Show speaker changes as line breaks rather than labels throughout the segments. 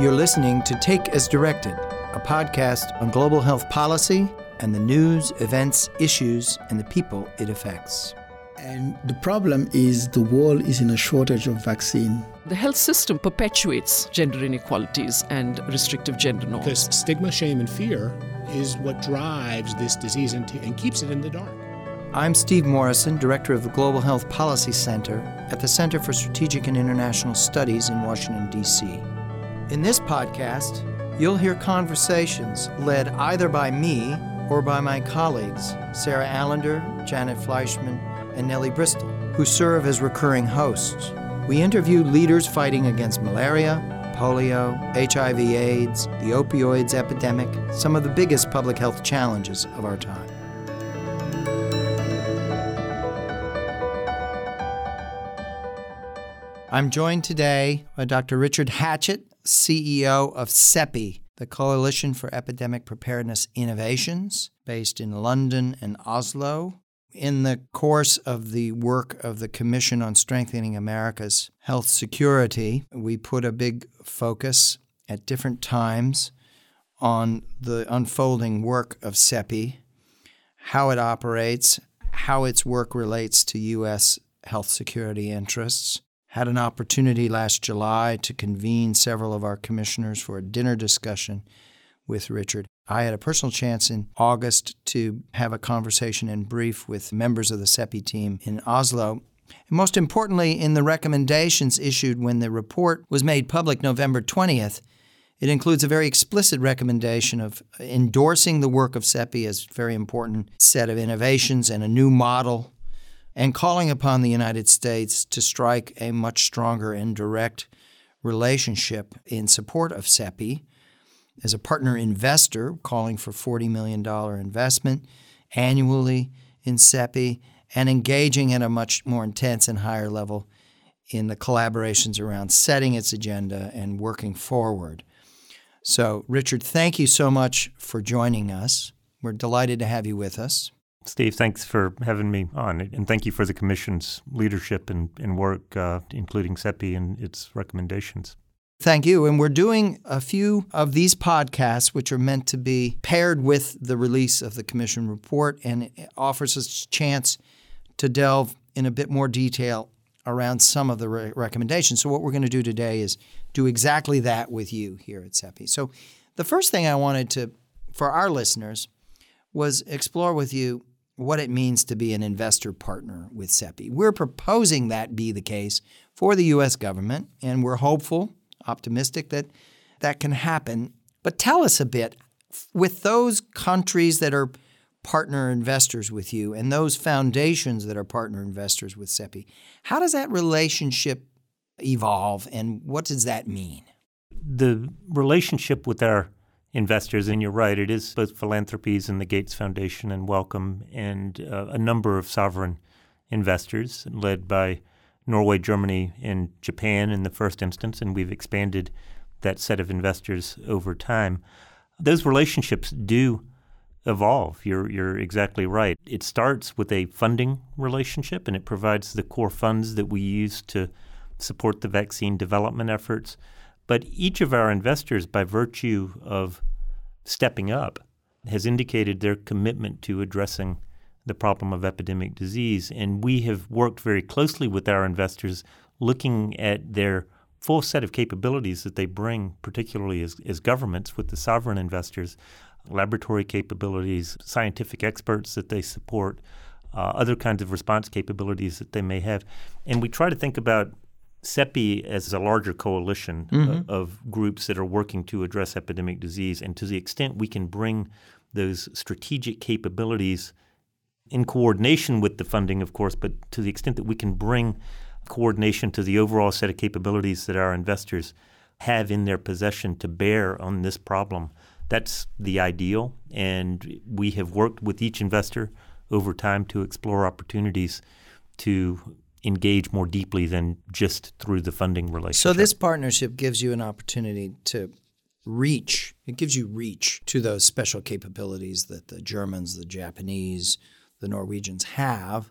You're listening to Take as Directed, a podcast on global health policy and the news, events, issues, and the people it affects.
And the problem is the world is in a shortage of vaccine.
The health system perpetuates gender inequalities and restrictive gender norms.
Because stigma, shame, and fear is what drives this disease and, and keeps it in the dark.
I'm Steve Morrison, Director of the Global Health Policy Center at the Center for Strategic and International Studies in Washington, D.C. In this podcast, you'll hear conversations led either by me or by my colleagues, Sara Allinder, Janet Fleischman, and Nellie Bristol, who serve as recurring hosts. We interview leaders fighting against malaria, polio, HIV AIDS, the opioids epidemic, some of the biggest public health challenges of our time. I'm joined today by Dr. Richard Hatchett, CEO of CEPI, the Coalition for Epidemic Preparedness Innovations, based in London and Oslo. In the course of the work of the Commission on Strengthening America's Health Security, we put a big focus at different times on the unfolding work of CEPI, how it operates, how its work relates to U.S. health security interests, had an opportunity last July to convene several of our commissioners for a dinner discussion with Richard. I had a personal chance in August to have a conversation and brief with members of the CEPI team in Oslo. And most importantly, in the recommendations issued when the report was made public November 20th, it includes a very explicit recommendation of endorsing the work of CEPI as a very important set of innovations and a new model and calling upon the United States to strike a much stronger and direct relationship in support of CEPI as a partner investor, calling for $40 million investment annually in CEPI and engaging at a much more intense and higher level in the collaborations around setting its agenda and working forward. So, Richard, thank you so much for joining us. We're delighted to have you with us.
Steve, thanks for having me on, and thank you for the Commission's leadership and, and work, uh, including CEPI and its recommendations.
Thank you. And we're doing a few of these podcasts, which are meant to be paired with the release of the Commission report, and it offers us a chance to delve in a bit more detail around some of the re- recommendations. So, what we're going to do today is do exactly that with you here at CEPI. So, the first thing I wanted to, for our listeners, was explore with you what it means to be an investor partner with CEPI. We're proposing that be the case for the U.S. government, and we're hopeful, optimistic that that can happen. But tell us a bit with those countries that are partner investors with you and those foundations that are partner investors with CEPI, how does that relationship evolve and what does that mean?
The relationship with our investors. And you're right, it is both philanthropies and the Gates Foundation and Wellcome and uh, a number of sovereign investors led by Norway, Germany, and Japan in the first instance. And we've expanded that set of investors over time. Those relationships do evolve. You're, you're exactly right. It starts with a funding relationship and it provides the core funds that we use to support the vaccine development efforts. But each of our investors, by virtue of stepping up, has indicated their commitment to addressing the problem of epidemic disease. And we have worked very closely with our investors, looking at their full set of capabilities that they bring, particularly as, as governments, with the sovereign investors, laboratory capabilities, scientific experts that they support, uh, other kinds of response capabilities that they may have. And we try to think about CEPI as a larger coalition mm-hmm. of groups that are working to address epidemic disease. And to the extent we can bring those strategic capabilities in coordination with the funding, of course, but to the extent that we can bring coordination to the overall set of capabilities that our investors have in their possession to bear on this problem, that's the ideal. And we have worked with each investor over time to explore opportunities to engage more deeply than just through the funding relationship.
So this partnership gives you an opportunity to reach. It gives you reach to those special capabilities that the Germans, the Japanese, the Norwegians have.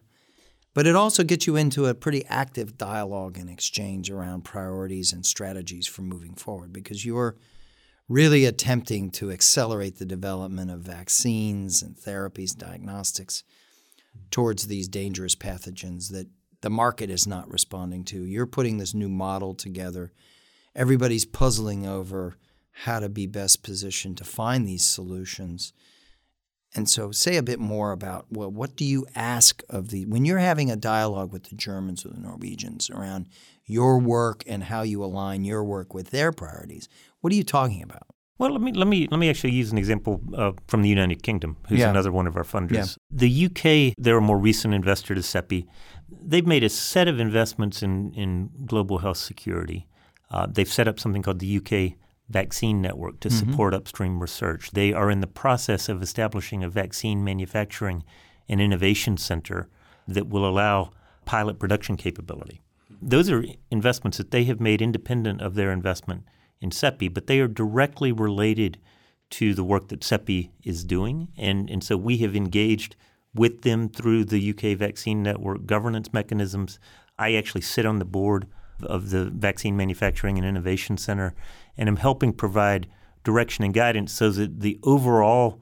But it also gets you into a pretty active dialogue and exchange around priorities and strategies for moving forward because you're really attempting to accelerate the development of vaccines and therapies, diagnostics towards these dangerous pathogens that the market is not responding to. You're putting this new model together. Everybody's puzzling over how to be best positioned to find these solutions. And so, say a bit more about well, what do you ask of the when you're having a dialogue with the Germans or the Norwegians around your work and how you align your work with their priorities? What are you talking about?
Well, let me let me let me actually use an example uh, from the United Kingdom, who's
Yeah.
another one of our funders.
Yeah.
The UK, they're a more recent investor to CEPI. They've made a set of investments in in global health security. Uh, they've set up something called the UK Vaccine Network to support upstream research. They are in the process of establishing a vaccine manufacturing and innovation center that will allow pilot production capability. Those are investments that they have made independent of their investment in CEPI, but they are directly related to the work that CEPI is doing. And, and so we have engaged with them through the UK Vaccine Network governance mechanisms. I actually sit on the board of the Vaccine Manufacturing and Innovation Center and am helping provide direction and guidance so that the overall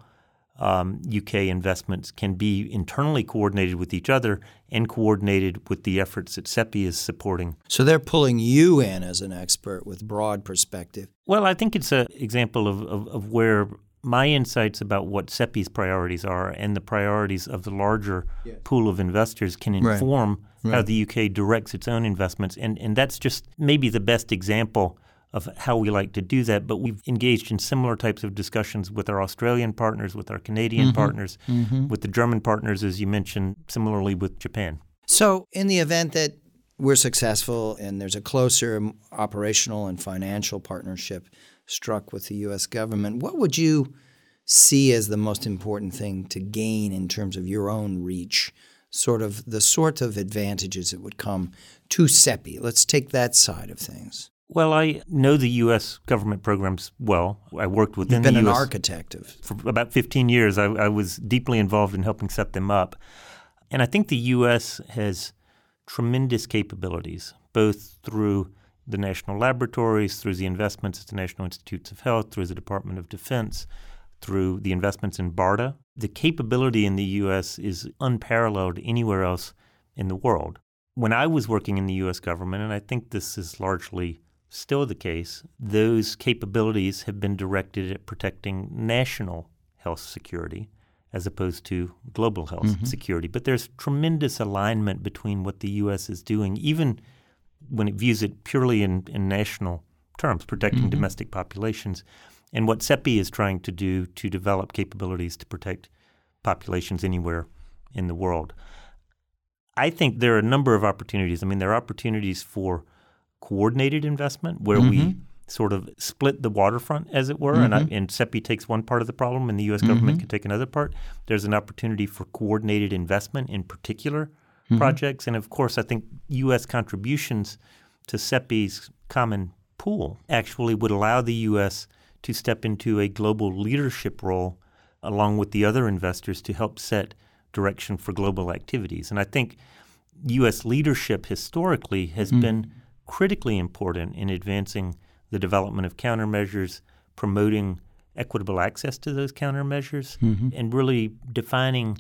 um, UK investments can be internally coordinated with each other and coordinated with the efforts that CEPI is supporting.
So they're pulling you in as an expert with broad perspective.
Well, I think it's an example of, of, of where my insights about what CEPI's priorities are and the priorities of the larger pool of investors can
Right.
inform how the UK directs its own investments. And, and that's just maybe the best example of how we like to do that. But we've engaged in similar types of discussions with our Australian partners, with our Canadian mm-hmm. partners, mm-hmm. with the German partners, as you mentioned, similarly with Japan.
So, in the event that we're successful and there's a closer operational and financial partnership struck with the U.S. government, what would you see as the most important thing to gain in terms of your own reach? Sort of the sort of advantages that would come to CEPI. Let's take that side of things.
Well, I know the U.S. government programs well. I worked within
You've been
the
an
U.S.
architect of
for about 15 years, I, I was deeply involved in helping set them up. And I think the U.S. has tremendous capabilities, both through the national laboratories, through the investments at the National Institutes of Health, through the Department of Defense, through the investments in BARDA. The capability in the U.S. is unparalleled anywhere else in the world. When I was working in the U.S. government, and I think this is largely still the case, those capabilities have been directed at protecting national health security as opposed to global health mm-hmm. security. But there's tremendous alignment between what the U.S. is doing, even when it views it purely in, in national terms, protecting mm-hmm. domestic populations, and what CEPI is trying to do to develop capabilities to protect populations anywhere in the world. I think there are a number of opportunities. I mean, there are opportunities for coordinated investment where we mm-hmm. sort of split the waterfront, as it were, and, I, mm-hmm. and CEPI takes one part of the problem and the U.S. government can take another part. There's an opportunity for coordinated investment in particular Mm-hmm. projects. And of course, I think U.S. contributions to CEPI's common pool actually would allow the U.S. to step into a global leadership role along with the other investors to help set direction for global activities. And I think U.S. leadership historically has mm-hmm. been critically important in advancing the development of countermeasures, promoting equitable access to those countermeasures, mm-hmm. and really defining,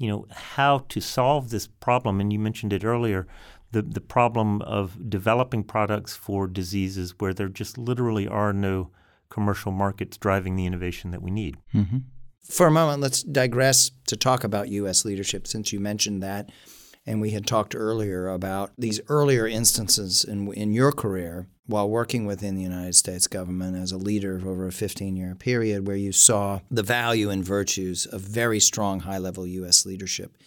you know, how to solve this problem. And you mentioned it earlier, the the problem of developing products for diseases where there just literally are no commercial markets driving the innovation that we need. Mm-hmm.
For a moment, let's digress to talk about U.S. leadership since you mentioned that. And we had talked earlier about these earlier instances in, in your career while working within the United States government as a leader of over a 15 year period where you saw the value and virtues of very strong high level U.S. leadership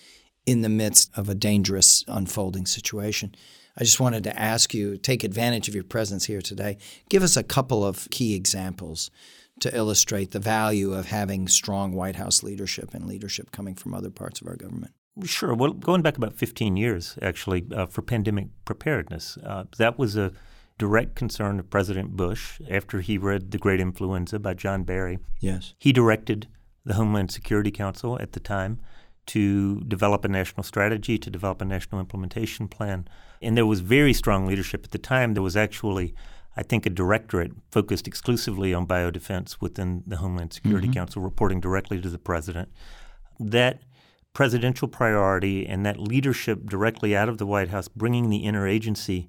in the midst of a dangerous unfolding situation. I just wanted to ask you, take advantage of your presence here today. Give us a couple of key examples to illustrate the value of having strong White House leadership and leadership coming from other parts of our government.
Sure. Well, going back about 15 years, actually, uh, for pandemic preparedness, uh, that was a direct concern of President Bush after he read The Great Influenza by John Barry.
Yes.
He directed the Homeland Security Council at the time to develop a national strategy, to develop a national implementation plan. And there was very strong leadership at the time. There was actually, I think, a directorate focused exclusively on biodefense within the Homeland Security mm-hmm. Council, reporting directly to the president. That presidential priority and that leadership directly out of the White House, bringing the interagency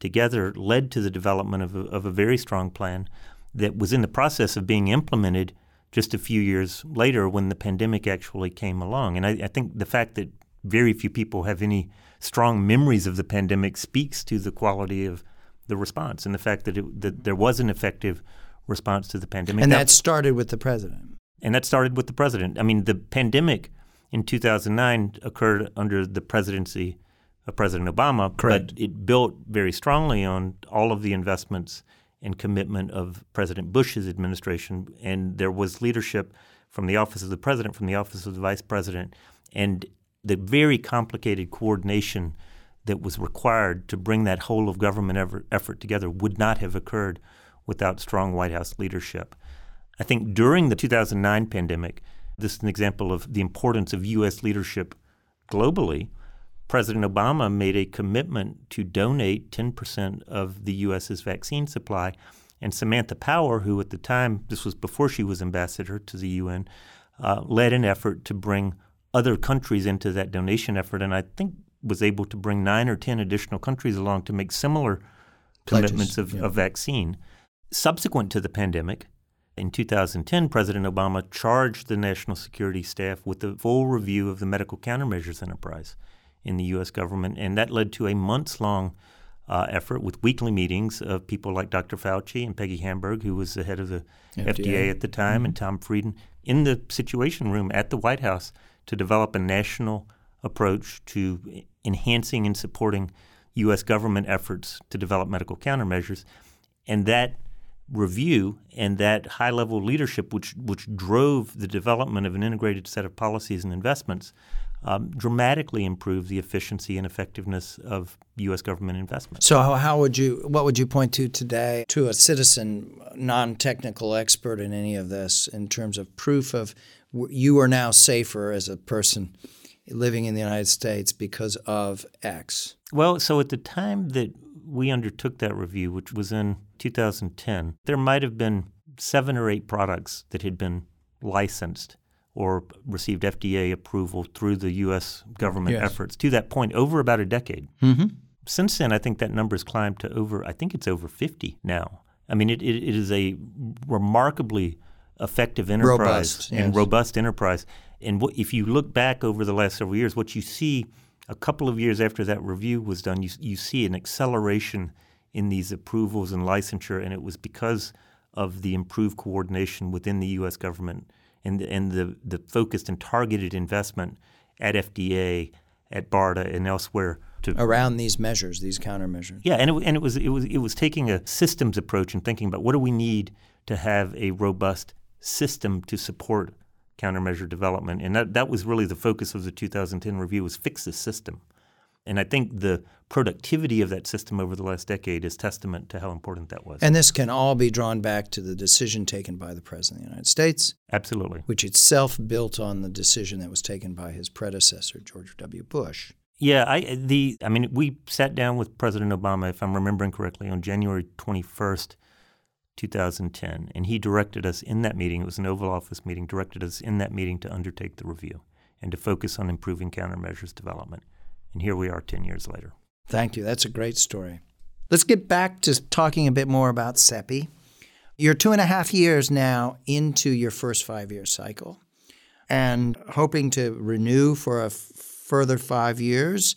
together, led to the development of a, of a very strong plan that was in the process of being implemented just a few years later when the pandemic actually came along. And I, I, think the fact that very few people have any strong memories of the pandemic speaks to the quality of the response and the fact that, it, that there was an effective response to the pandemic.
And that, that started with the president.
And that started with the president. I mean, the pandemic in 2009 occurred under the presidency of President Obama,
Correct.
but it built very strongly on all of the investments – and commitment of President Bush's administration. And there was leadership from the office of the president, from the office of the vice president, and the very complicated coordination that was required to bring that whole of government effort, effort together would not have occurred without strong White House leadership. I think during the 2009 pandemic, this is an example of the importance of U.S. leadership globally President Obama made a commitment to donate 10% of the U.S.'s vaccine supply. And Samantha Power, who at the time, this was before she was ambassador to the UN, uh, led an effort to bring other countries into that donation effort. And I think was able to bring nine or 10 additional countries along to make similar Pledges, commitments of, yeah. of vaccine. Subsequent to the pandemic, in 2010, President Obama charged the national security staff with a full review of the medical countermeasures enterprise in the U.S. government, and that led to a months long uh, effort with weekly meetings of people like Dr. Fauci and Peggy Hamburg, who was the head of the FDA, FDA at the time, mm-hmm. and Tom Frieden in the Situation Room at the White House to develop a national approach to enhancing and supporting U.S. government efforts to develop medical countermeasures. And that review and that high level leadership, which, which drove the development of an integrated set of policies and investments, um, dramatically improve the efficiency and effectiveness of U.S. government investment.
So, how, how, would you, what would you point to today to a citizen, non-technical expert in any of this, in terms of proof of you are now safer as a person living in the United States because of X?
Well, so at the time that we undertook that review, which was in 2010, there might have been seven or eight products that had been licensed or received FDA approval through the U.S. government yes. efforts to that point over about a decade.
Mm-hmm.
Since then, I think that number has climbed to over, I think it's over 50 now. I mean, it, it, it is a remarkably effective enterprise
robust,
and robust enterprise. And what, if you look back over the last several years, what you see a couple of years after that review was done, you, you see an acceleration in these approvals and licensure, and it was because of the improved coordination within the U.S. government and and the the focused and targeted investment at FDA, at BARDA, and elsewhere
to around these measures, these countermeasures.
Yeah, and it, and it was it was it was taking a systems approach and thinking about what do we need to have a robust system to support countermeasure development, and that that was really the focus of the 2010 review was fix the system. And I think the productivity of that system over the last decade is testament to how important that was.
And this can all be drawn back to the decision taken by the President of the United States.
Absolutely.
Which itself built on the decision that was taken by his predecessor, George W. Bush.
Yeah, I the I mean we sat down with President Obama, if I'm remembering correctly, on January 21st, 2010, and he directed us in that meeting. It was an Oval Office meeting. Directed us in that meeting to undertake the review and to focus on improving countermeasures development. And here we are 10 years later.
Thank you. That's a great story. Let's get back to talking a bit more about CEPI. You're two and a half years now into your first five year cycle and hoping to renew for a f- further five years.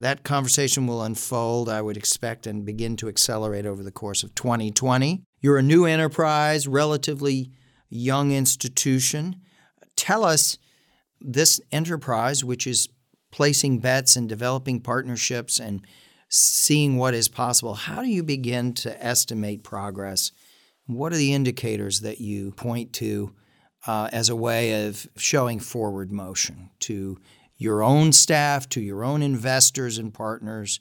That conversation will unfold, I would expect, and begin to accelerate over the course of 2020. You're a new enterprise, relatively young institution. Tell us this enterprise, which is placing bets and developing partnerships and seeing what is possible, how do you begin to estimate progress? What are the indicators that you point to uh, as a way of showing forward motion to your own staff, to your own investors and partners,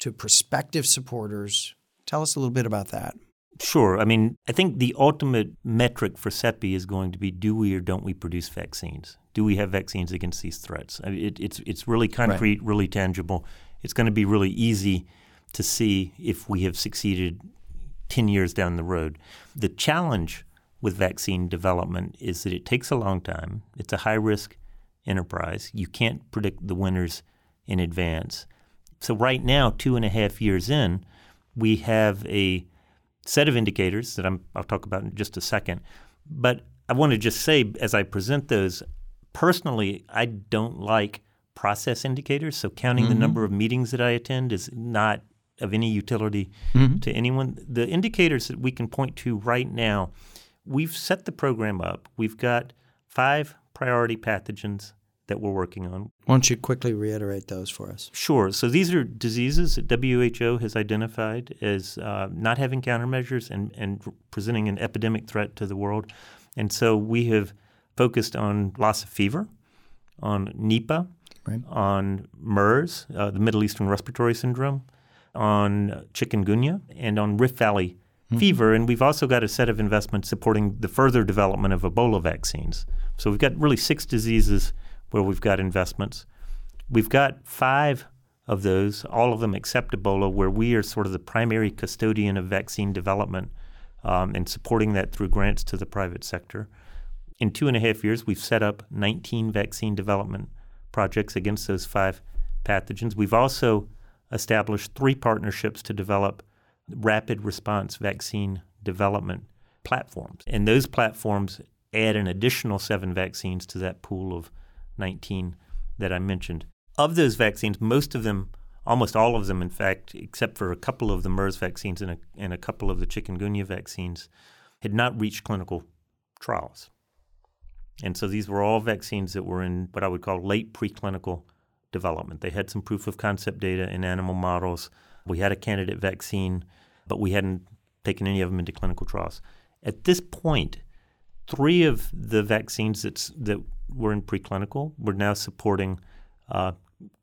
to prospective supporters? Tell us a little bit about that.
Sure. I mean, I think the ultimate metric for CEPI is going to be do we or don't we produce vaccines? Do we have vaccines against these threats? I mean, it, it's, it's really concrete, right. really tangible. It's going to be really easy to see if we have succeeded 10 years down the road. The challenge with vaccine development is that it takes a long time, it's a high risk enterprise. You can't predict the winners in advance. So, right now, two and a half years in, we have a set of indicators that i will talk about in just a second. But I want to just say, as I present those, personally, I don't like process indicators. So, counting mm-hmm. the number of meetings that I attend is not of any utility mm-hmm. to anyone. The indicators that we can point to right now, we've set the program up. We've got five priority pathogens that we're working on.
Why don't you quickly reiterate those for us?
Sure. So these are diseases that WHO has identified as uh, not having countermeasures and, and presenting an epidemic threat to the world. And so we have focused on Lassa fever, on Nipah, right. on MERS, uh, the Middle Eastern Respiratory Syndrome, on chikungunya, and on Rift Valley mm-hmm. fever. And we've also got a set of investments supporting the further development of Ebola vaccines. So we've got really six diseases where we've got investments. We've got five of those, all of them except Ebola, where we are sort of the primary custodian of vaccine development um, and supporting that through grants to the private sector. In two and a half years, we've set up 19 vaccine development projects against those five pathogens. We've also established three partnerships to develop rapid response vaccine development platforms. And those platforms add an additional seven vaccines to that pool of 19 that I mentioned. Of those vaccines, most of them, almost all of them, in fact, except for a couple of the MERS vaccines and a, and a couple of the chikungunya vaccines, had not reached clinical trials. And so these were all vaccines that were in what I would call late preclinical development. They had some proof of concept data in animal models. We had a candidate vaccine, but we hadn't taken any of them into clinical trials. At this point, three of the vaccines that's, that were in preclinical. We're now supporting uh,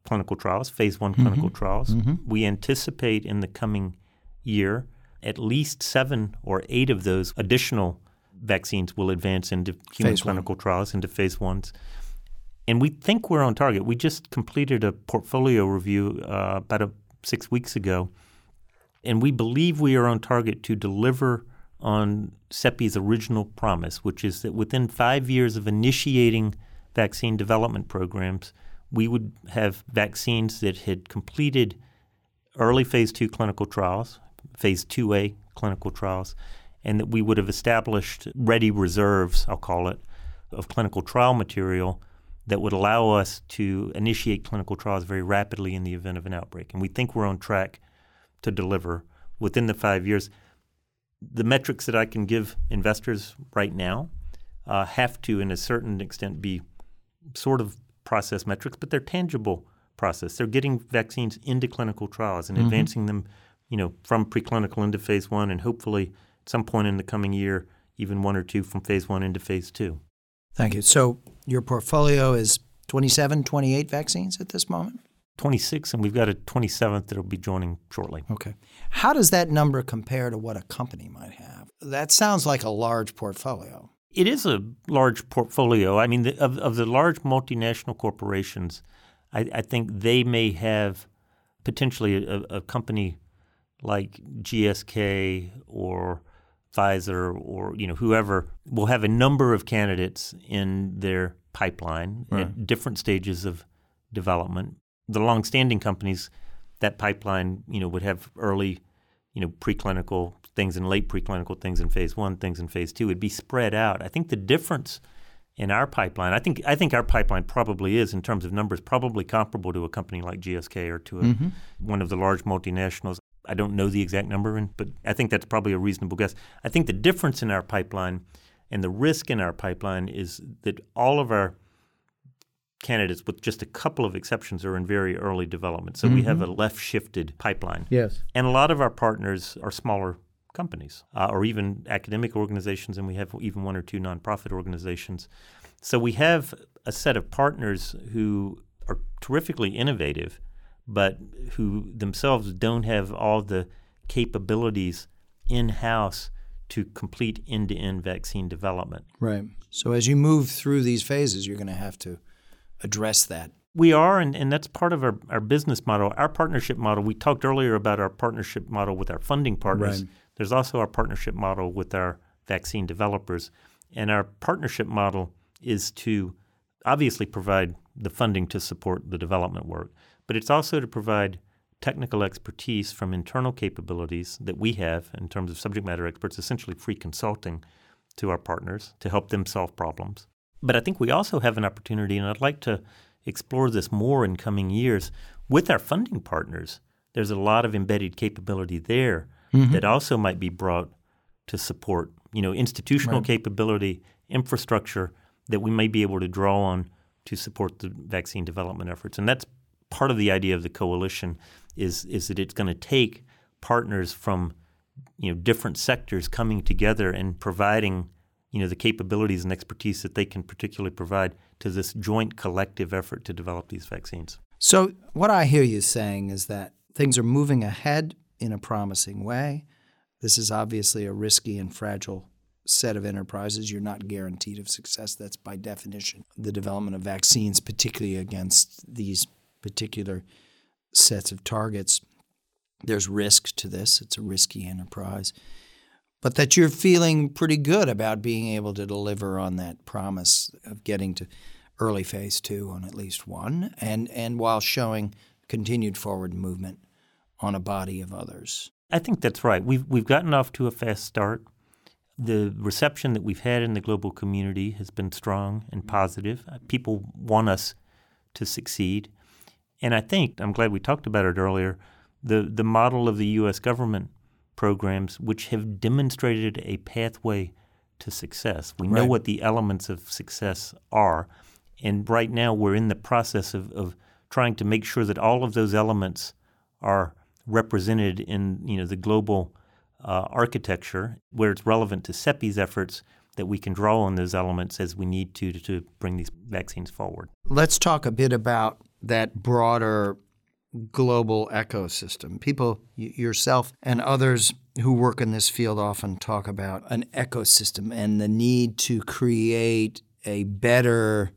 clinical trials, phase one mm-hmm. clinical trials. Mm-hmm. We anticipate in the coming year at least seven or eight of those additional vaccines will advance into human phase clinical one. trials, into phase ones. And we think we're on target. We just completed a portfolio review uh, about a, six weeks ago, and we believe we are on target to deliver on CEPI's original promise, which is that within five years of initiating vaccine development programs, we would have vaccines that had completed early phase two clinical trials, phase 2A clinical trials, and that we would have established ready reserves, I'll call it, of clinical trial material that would allow us to initiate clinical trials very rapidly in the event of an outbreak. And we think we're on track to deliver within the five years the metrics that I can give investors right now uh, have to, in a certain extent, be sort of process metrics, but they're tangible process. They're getting vaccines into clinical trials and mm-hmm. advancing them, you know, from preclinical into phase one, and hopefully at some point in the coming year, even one or two from phase one into phase two.
Thank you. So your portfolio is 27, 28 vaccines at this moment?
26, and we've got a 27th that'll be joining shortly.
Okay. How does that number compare to what a company might have? That sounds like a large portfolio.
It is a large portfolio. I mean, the, of, of the large multinational corporations, I, I think they may have potentially a, a company like GSK or Pfizer or you know whoever will have a number of candidates in their pipeline right. at different stages of development the long-standing companies, that pipeline, you know, would have early, you know, preclinical things and late preclinical things in phase one, things in phase two. It'd be spread out. I think the difference in our pipeline, I think I think our pipeline probably is in terms of numbers probably comparable to a company like GSK or to a, mm-hmm. one of the large multinationals. I don't know the exact number, but I think that's probably a reasonable guess. I think the difference in our pipeline and the risk in our pipeline is that all of our candidates, with just a couple of exceptions, are in very early development. So mm-hmm. we have a left shifted pipeline.
Yes.
And a lot of our partners are smaller companies uh, or even academic organizations, and we have even one or two nonprofit organizations. So we have a set of partners who are terrifically innovative, but who themselves don't have all the capabilities in house to complete end to end vaccine development.
Right. So as you move through these phases, you're going to have to address that.
We are, and, and that's part of our, our business model. Our partnership model, we talked earlier about our partnership model with our funding partners.
Right.
There's also our partnership model with our vaccine developers. And our partnership model is to obviously provide the funding to support the development work, but it's also to provide technical expertise from internal capabilities that we have in terms of subject matter experts, essentially free consulting to our partners to help them solve problems. But I think we also have an opportunity, and I'd like to explore this more in coming years with our funding partners. There's a lot of embedded capability there mm-hmm. that also might be brought to support, you know, institutional right. capability, infrastructure that we may be able to draw on to support the vaccine development efforts. And that's part of the idea of the coalition is is that it's going to take partners from you know different sectors coming together and providing you know the capabilities and expertise that they can particularly provide to this joint collective effort to develop these vaccines.
So what I hear you saying is that things are moving ahead in a promising way. This is obviously a risky and fragile set of enterprises. You're not guaranteed of success. That's by definition the development of vaccines, particularly against these particular sets of targets. There's risk to this, it's a risky enterprise. But that you're feeling pretty good about being able to deliver on that promise of getting to early phase two on at least one, and, and while showing continued forward movement on a body of others.
I think that's right. We've, we've gotten off to a fast start. The reception that we've had in the global community has been strong and mm-hmm. positive. Uh, people want us to succeed. And I think, I'm glad we talked about it earlier, the, the model of the U.S. government programs, which have demonstrated a pathway to success. We know what the elements of success are. And right now, we're in the process of, of trying to make sure that all of those elements are represented in you know, the global uh, architecture where it's relevant to CEPI's efforts that we can draw on those elements as we need to, to, to bring these vaccines forward.
Let's talk a bit about that broader global ecosystem. People, yourself and others who work in this field often talk about an ecosystem and the need to create a better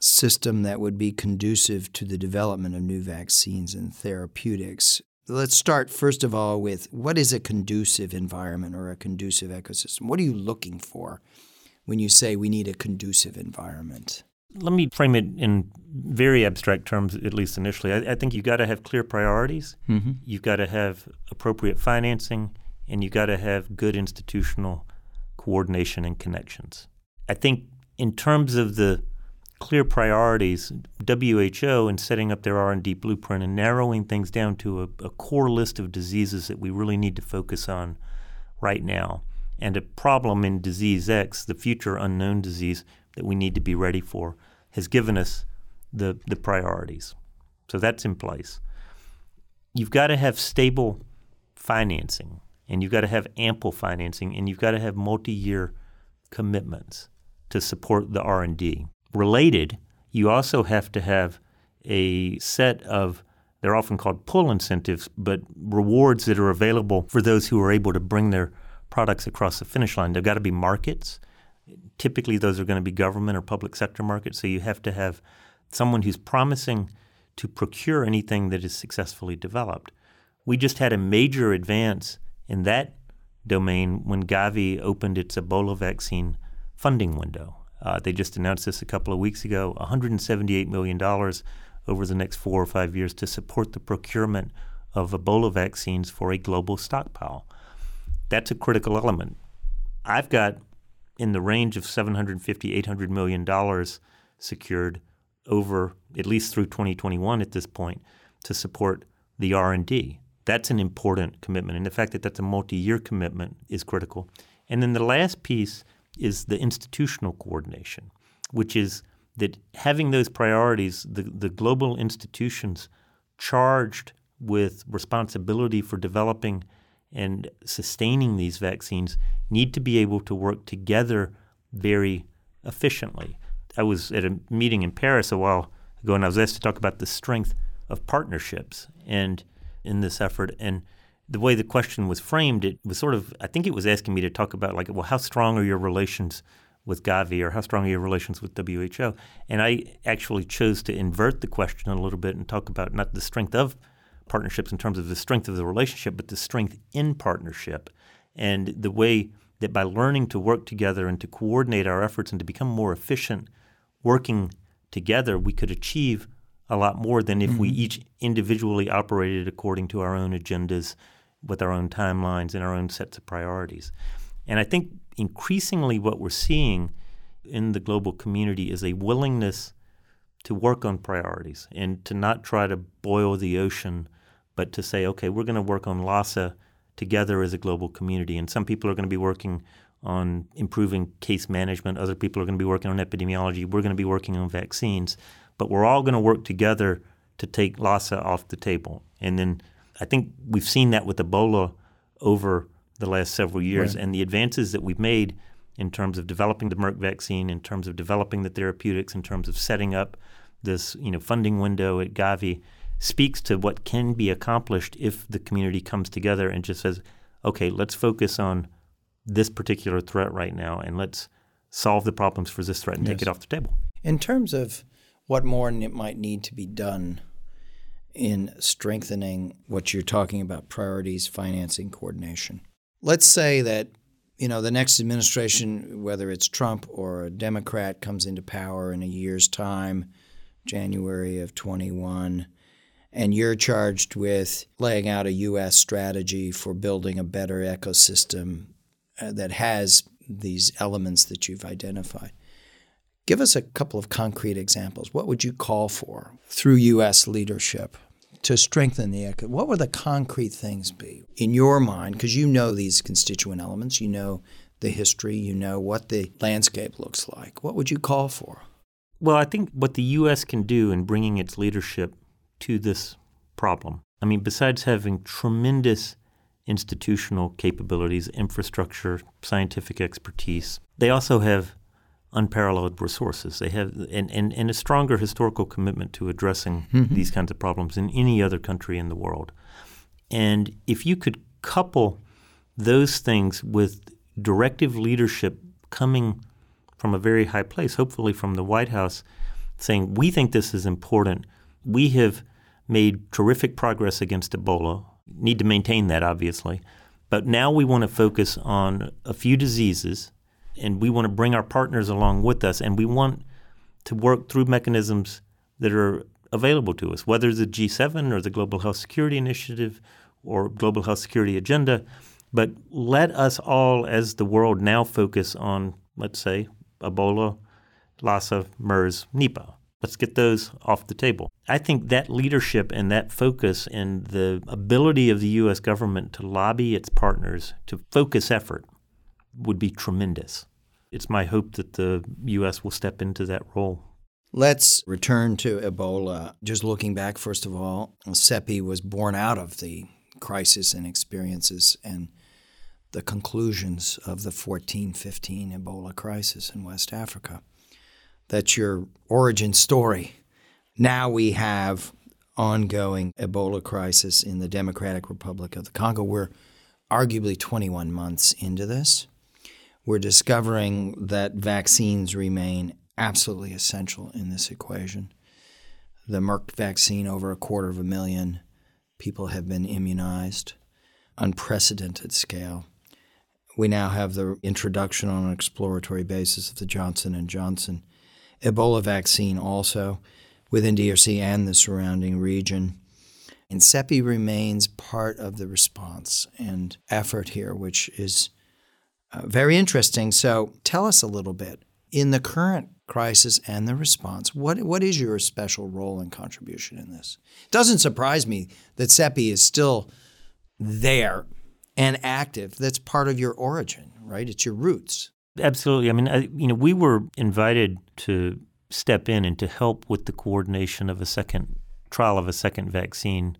system that would be conducive to the development of new vaccines and therapeutics. Let's start, first of all, with what is a conducive environment or a conducive ecosystem? What are you looking for when you say we need a conducive environment?
Let me frame it in very abstract terms, at least initially. I, I think you've got to have clear priorities, mm-hmm. you've got to have appropriate financing, and you've got to have good institutional coordination and connections. I think in terms of the clear priorities, WHO in setting up their R&D blueprint and narrowing things down to a, a core list of diseases that we really need to focus on right now, and a problem in disease X, the future unknown disease, that we need to be ready for has given us the, the priorities. So that's in place. You've got to have stable financing, and you've got to have ample financing, and you've got to have multi-year commitments to support the R&D. Related, you also have to have a set of they're often called pull incentives, but rewards that are available for those who are able to bring their products across the finish line. There've got to be markets typically those are going to be government or public sector markets. So you have to have someone who's promising to procure anything that is successfully developed. We just had a major advance in that domain when Gavi opened its Ebola vaccine funding window. Uh, they just announced this a couple of weeks ago $178 million over the next four or five years to support the procurement of Ebola vaccines for a global stockpile. That's a critical element. I've got in the range of 750 800 million dollars secured over at least through 2021 at this point to support the R&D. That's an important commitment and the fact that that's a multi-year commitment is critical. And then the last piece is the institutional coordination, which is that having those priorities, the, the global institutions charged with responsibility for developing and sustaining these vaccines need to be able to work together very efficiently. I was at a meeting in Paris a while ago, and I was asked to talk about the strength of partnerships and in this effort. And the way the question was framed, it was sort of, I think it was asking me to talk about, like, well, how strong are your relations with Gavi or how strong are your relations with WHO? And I actually chose to invert the question a little bit and talk about not the strength of partnerships in terms of the strength of the relationship, but the strength in partnership and the way that by learning to work together and to coordinate our efforts and to become more efficient working together, we could achieve a lot more than if mm-hmm. we each individually operated according to our own agendas with our own timelines and our own sets of priorities. And I think increasingly what we're seeing in the global community is a willingness to work on priorities and to not try to boil the ocean, but to say, okay, we're going to work on Lassa together as a global community. And some people are going to be working on improving case management, other people are going to be working on epidemiology, we're going to be working on vaccines, but we're all going to work together to take Lassa off the table. And then I think we've seen that with Ebola over the last several years, right. and the advances that we've made in terms of developing the Merck vaccine, in terms of developing the therapeutics, in terms of setting up this you know funding window at Gavi, speaks to what can be accomplished if the community comes together and just says, okay, let's focus on this particular threat right now, and let's solve the problems for this threat and yes. take it off the table.
In terms of what more might need to be done in strengthening what you're talking about priorities, financing, coordination. Let's say that you know the next administration, whether it's Trump or a Democrat, comes into power in a year's time, January of 21, and you're charged with laying out a U.S. strategy for building a better ecosystem uh, that has these elements that you've identified. Give us a couple of concrete examples. What would you call for through U.S. leadership to strengthen the eco? What would the concrete things be in your mind? Because you know these constituent elements, you know the history, you know what the landscape looks like. What would you call for?
Well, I think what the U.S. can do in bringing its leadership to this problem, I mean, besides having tremendous institutional capabilities, infrastructure, scientific expertise, they also have unparalleled resources. They have and, and, and a stronger historical commitment to addressing mm-hmm. these kinds of problems than any other country in the world. And if you could couple those things with directive leadership coming from a very high place, hopefully from the White House, saying, We think this is important. We have made terrific progress against Ebola. Need to maintain that, obviously. But now we want to focus on a few diseases and we want to bring our partners along with us, and we want to work through mechanisms that are available to us, whether the G7 or the Global Health Security Initiative or Global Health Security Agenda. But let us all, as the world, now focus on, let's say, Ebola, Lassa, MERS, Nipah. Let's get those off the table. I think that leadership and that focus and the ability of the U.S. government to lobby its partners to focus effort would be tremendous. It's my hope that the U.S. will step into that role.
Let's return to Ebola. Just looking back, first of all, CEPI was born out of the crisis and experiences and the conclusions of the 14 15 Ebola crisis in West Africa. That's your origin story. Now we have ongoing Ebola crisis in the Democratic Republic of the Congo. We're arguably 21 months into this we're discovering that vaccines remain absolutely essential in this equation. The Merck vaccine, over a quarter of a million people have been immunized, unprecedented scale. We now have the introduction on an exploratory basis of the Johnson and Johnson Ebola vaccine also within DRC and the surrounding region. And CEPI remains part of the response and effort here, which is uh, very interesting. So tell us a little bit in the current crisis and the response. What what is your special role and contribution in this? It doesn't surprise me that CEPI is still there and active. That's part of your origin, right? It's your roots.
Absolutely. I mean, I, you know, we were invited to step in and to help with the coordination of a second trial of a second vaccine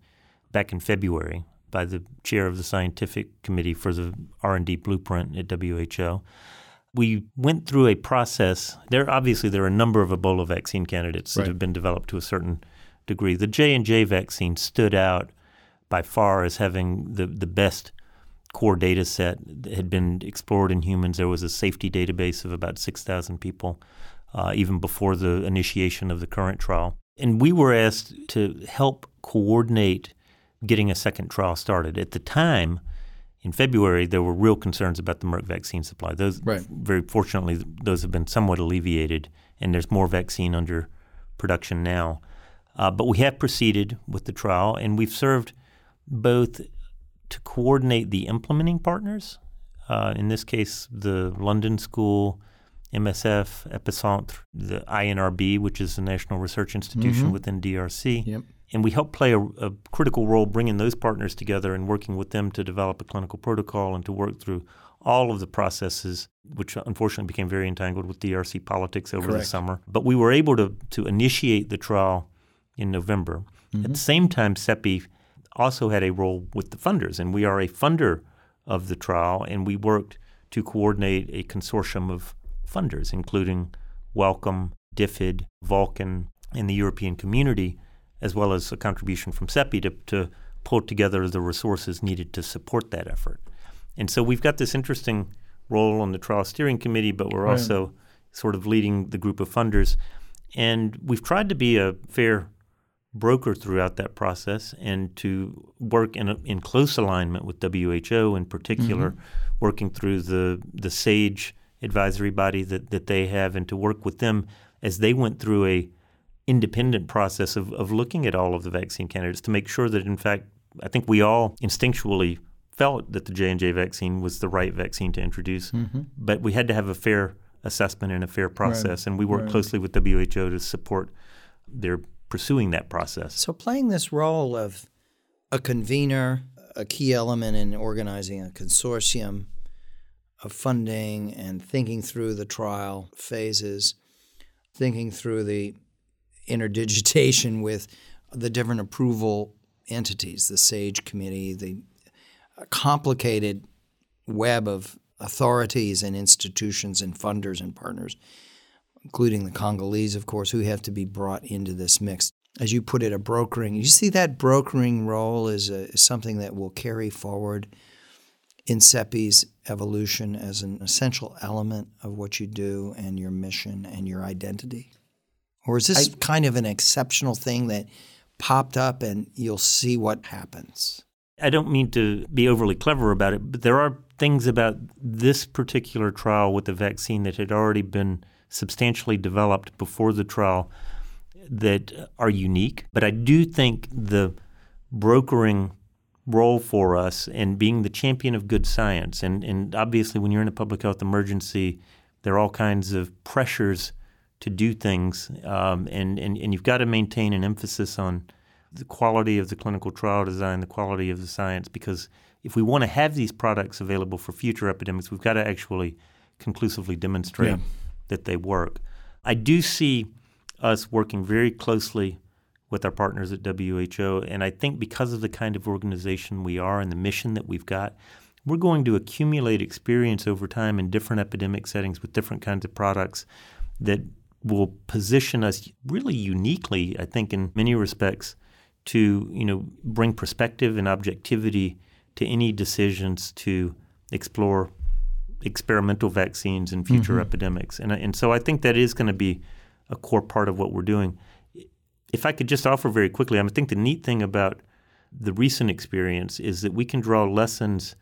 back in February by the chair of the scientific committee for the R&D blueprint at WHO. We went through a process. There obviously there are a number of Ebola vaccine candidates right. that have been developed to a certain degree. The J&J vaccine stood out by far as having the, the best core data set that had been explored in humans. There was a safety database of about 6,000 people uh, even before the initiation of the current trial. And we were asked to help coordinate getting a second trial started. At the time, in February, there were real concerns about the Merck vaccine supply. Those,
right.
very fortunately, those have been somewhat alleviated, and there's more vaccine under production now. Uh, but we have proceeded with the trial, and we've served both to coordinate the implementing partners, uh, in this case, the London School, MSF, Epicentre, the INRB, which is the National Research Institution
mm-hmm.
within DRC.
Yep.
And we help play a, a, critical role bringing those partners together and working with them to develop a clinical protocol and to work through all of the processes, which unfortunately became very entangled with DRC politics over
Correct.
the summer. But we were able to, to initiate the trial in November. Mm-hmm. At the same time, CEPI also had a role with the funders, and we are a funder of the trial, and we worked to coordinate a consortium of funders, including Wellcome, DFID, Vulcan, and the European community, as well as a contribution from CEPI to, to pull together the resources needed to support that effort. And so we've got this interesting role on the trial steering committee, but we're right. also sort of leading the group of funders. And we've tried to be a fair broker throughout that process and to work in, a, in close alignment with WHO in particular, mm-hmm. working through the, the SAGE advisory body that, that they have and to work with them as they went through a independent process of, of looking at all of the vaccine candidates to make sure that in fact I think we all instinctually felt that the J&J vaccine was the right vaccine to introduce mm-hmm. but we had to have a fair assessment and a fair process
right.
and we worked
right.
closely with WHO to support their pursuing that process.
So playing this role of a convener, a key element in organizing a consortium of funding and thinking through the trial phases, thinking through the interdigitation with the different approval entities, the SAGE committee, the complicated web of authorities and institutions and funders and partners, including the Congolese, of course, who have to be brought into this mix. As you put it, a brokering. You see that brokering role is, a, is something that will carry forward in CEPI's evolution as an essential element of what you do and your mission and your identity? Or is this I, kind of an exceptional thing that popped up and you'll see what happens?
I don't mean to be overly clever about it, but there are things about this particular trial with the vaccine that had already been substantially developed before the trial that are unique. But I do think the brokering role for us and being the champion of good science. And, and obviously, when you're in a public health emergency, there are all kinds of pressures to do things. Um, and, and, and you've got to maintain an emphasis on the quality of the clinical trial design, the quality of the science, because if we want to have these products available for future epidemics, we've got to actually conclusively demonstrate yeah. That they work. I do see us working very closely with our partners at WHO. And I think because of the kind of organization we are and the mission that we've got, we're going to accumulate experience over time in different epidemic settings with different kinds of products that will position us really uniquely, I think, in many respects, to you know bring perspective and objectivity to any decisions to explore experimental vaccines and future mm-hmm. epidemics. And, and so I think that is going to be a core part of what we're doing if I could just offer very quickly, I think the neat thing about the recent experience is that we can draw lessons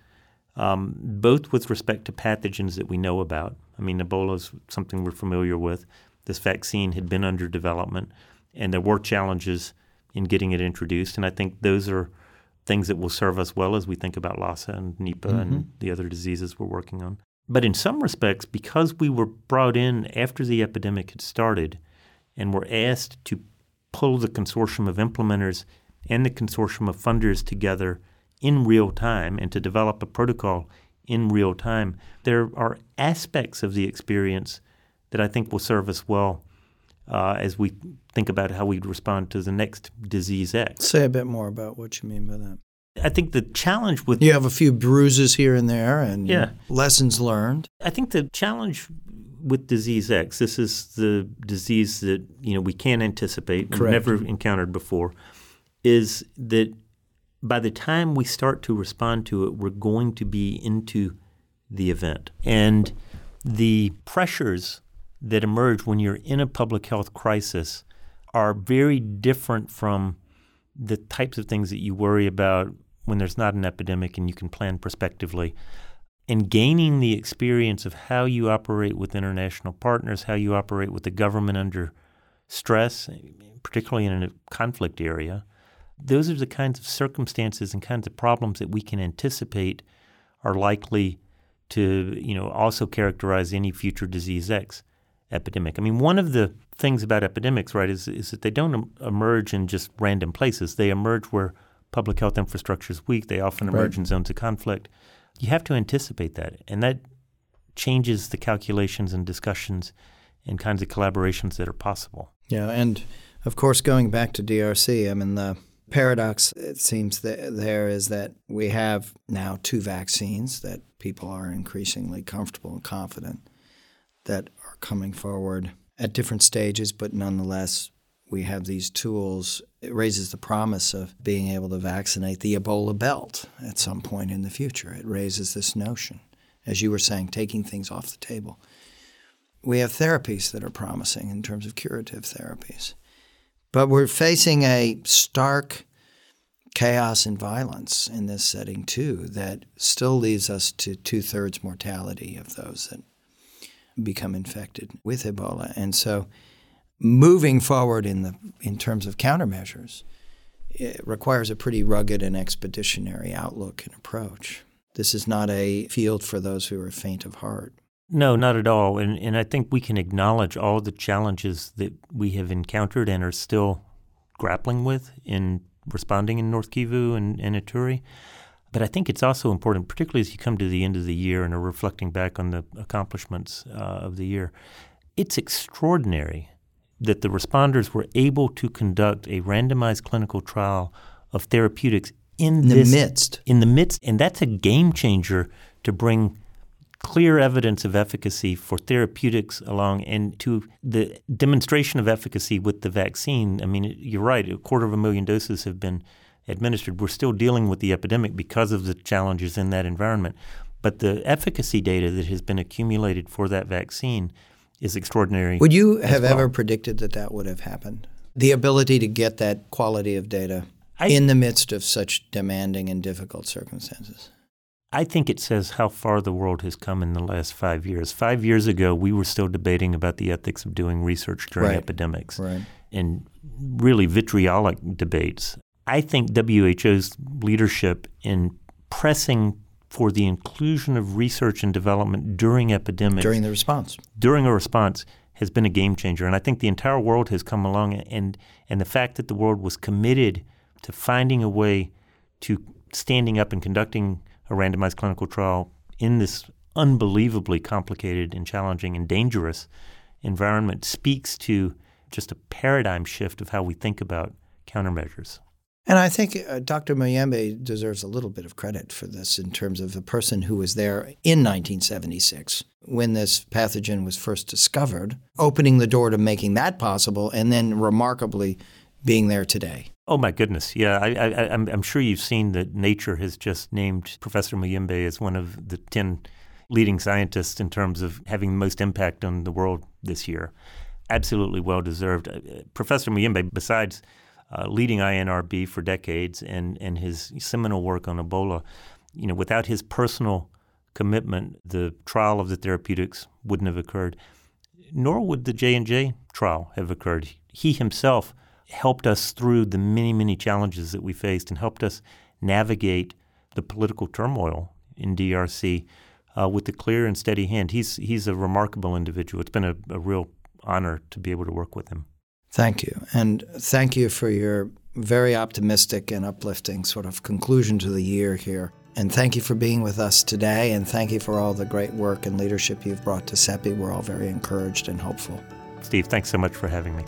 um, both with respect to pathogens that we know about. I mean, Ebola is something we're familiar with. This vaccine had been under development, and there were challenges in getting it introduced. And I think those are things that will serve us well as we think about Lassa and Nipah mm-hmm. and the other diseases we're working on. But in some respects, because we were brought in after the epidemic had started and were asked to pull the consortium of implementers and the consortium of funders together in real time and to develop a protocol in real time, there are aspects of the experience that I think will serve us well uh, as we think about how we respond to the next disease X.
Say a bit more about what you mean by that.
I think the challenge with
you have a few bruises here and there, and yeah. lessons learned.
I think the challenge with disease X, this is the disease that you know we can't anticipate,
Correct.
never encountered before, is that by the time we start to respond to it, we're going to be into the event. And the pressures that emerge when you're in a public health crisis are very different from the types of things that you worry about when there's not an epidemic and you can plan prospectively. And gaining the experience of how you operate with international partners, how you operate with the government under stress, particularly in a conflict area, those are the kinds of circumstances and kinds of problems that we can anticipate are likely to, you know, also characterize any future disease X epidemic. I mean, one of the things about epidemics, right, is, is that they don't emerge in just random places. They emerge where public health infrastructure is weak. They often emerge right. in zones of conflict. You have to anticipate that, and that changes the calculations and discussions and kinds of collaborations that are possible.
Yeah, and of course, going back to DRC, I mean, the paradox, it seems that there is that we have now two vaccines that people are increasingly comfortable and confident that are coming forward at different stages, but nonetheless, we have these tools. It raises the promise of being able to vaccinate the Ebola belt at some point in the future. It raises this notion, as you were saying, taking things off the table. We have therapies that are promising in terms of curative therapies. But we're facing a stark chaos and violence in this setting, too, that still leads us to two thirds mortality of those that become infected with Ebola. And so, moving forward in, the, in terms of countermeasures, it requires a pretty rugged and expeditionary outlook and approach. This is not a field for those who are faint of heart.
No, not at all. And, and I think we can acknowledge all the challenges that we have encountered and are still grappling with in responding in North Kivu and, and Ituri. But I think it's also important, particularly as you come to the end of the year and are reflecting back on the accomplishments uh, of the year. It's extraordinary that the responders were able to conduct a randomized clinical trial of therapeutics in,
in the midst.
In the midst, and that's a game changer to bring clear evidence of efficacy for therapeutics along and to the demonstration of efficacy with the vaccine. I mean, you're right, a quarter of a million doses have been administered. We're still dealing with the epidemic because of the challenges in that environment. But the efficacy data that has been accumulated for that vaccine is extraordinary.
Would you have well. ever predicted that that would have happened? The ability to get that quality of data I, in the midst of such demanding and difficult circumstances?
I think it says how far the world has come in the last five years. Five years ago, we were still debating about the ethics of doing research during
right.
epidemics
right.
and really vitriolic debates. I think WHO's leadership in pressing for the inclusion of research and development during epidemics,
during the response,
during a response, has been a game changer. And I think the entire world has come along, and and the fact that the world was committed to finding a way to standing up and conducting a randomized clinical trial in this unbelievably complicated and challenging and dangerous environment speaks to just a paradigm shift of how we think about countermeasures.
And I think uh, Dr. Muyembe deserves a little bit of credit for this in terms of the person who was there in 1976 when this pathogen was first discovered, opening the door to making that possible, and then remarkably being there today.
Oh my goodness! Yeah, I, am sure you've seen that Nature has just named Professor Muyembe as one of the ten leading scientists in terms of having the most impact on the world this year. Absolutely well deserved. Uh, Professor Muyembe, besides uh, leading INRB for decades and, and his seminal work on Ebola, you know, without his personal commitment, the trial of the therapeutics wouldn't have occurred, nor would the J&J trial have occurred. He himself helped us through the many, many challenges that we faced and helped us navigate the political turmoil in DRC uh, with a clear and steady hand. He's, he's a remarkable individual. It's been a, a real honor to be able to work with him.
Thank you. And thank you for your very optimistic and uplifting sort of conclusion to the year here. And thank you for being with us today. And thank you for all the great work and leadership you've brought to CEPI. We're all very encouraged and hopeful.
Steve, thanks so much for having me.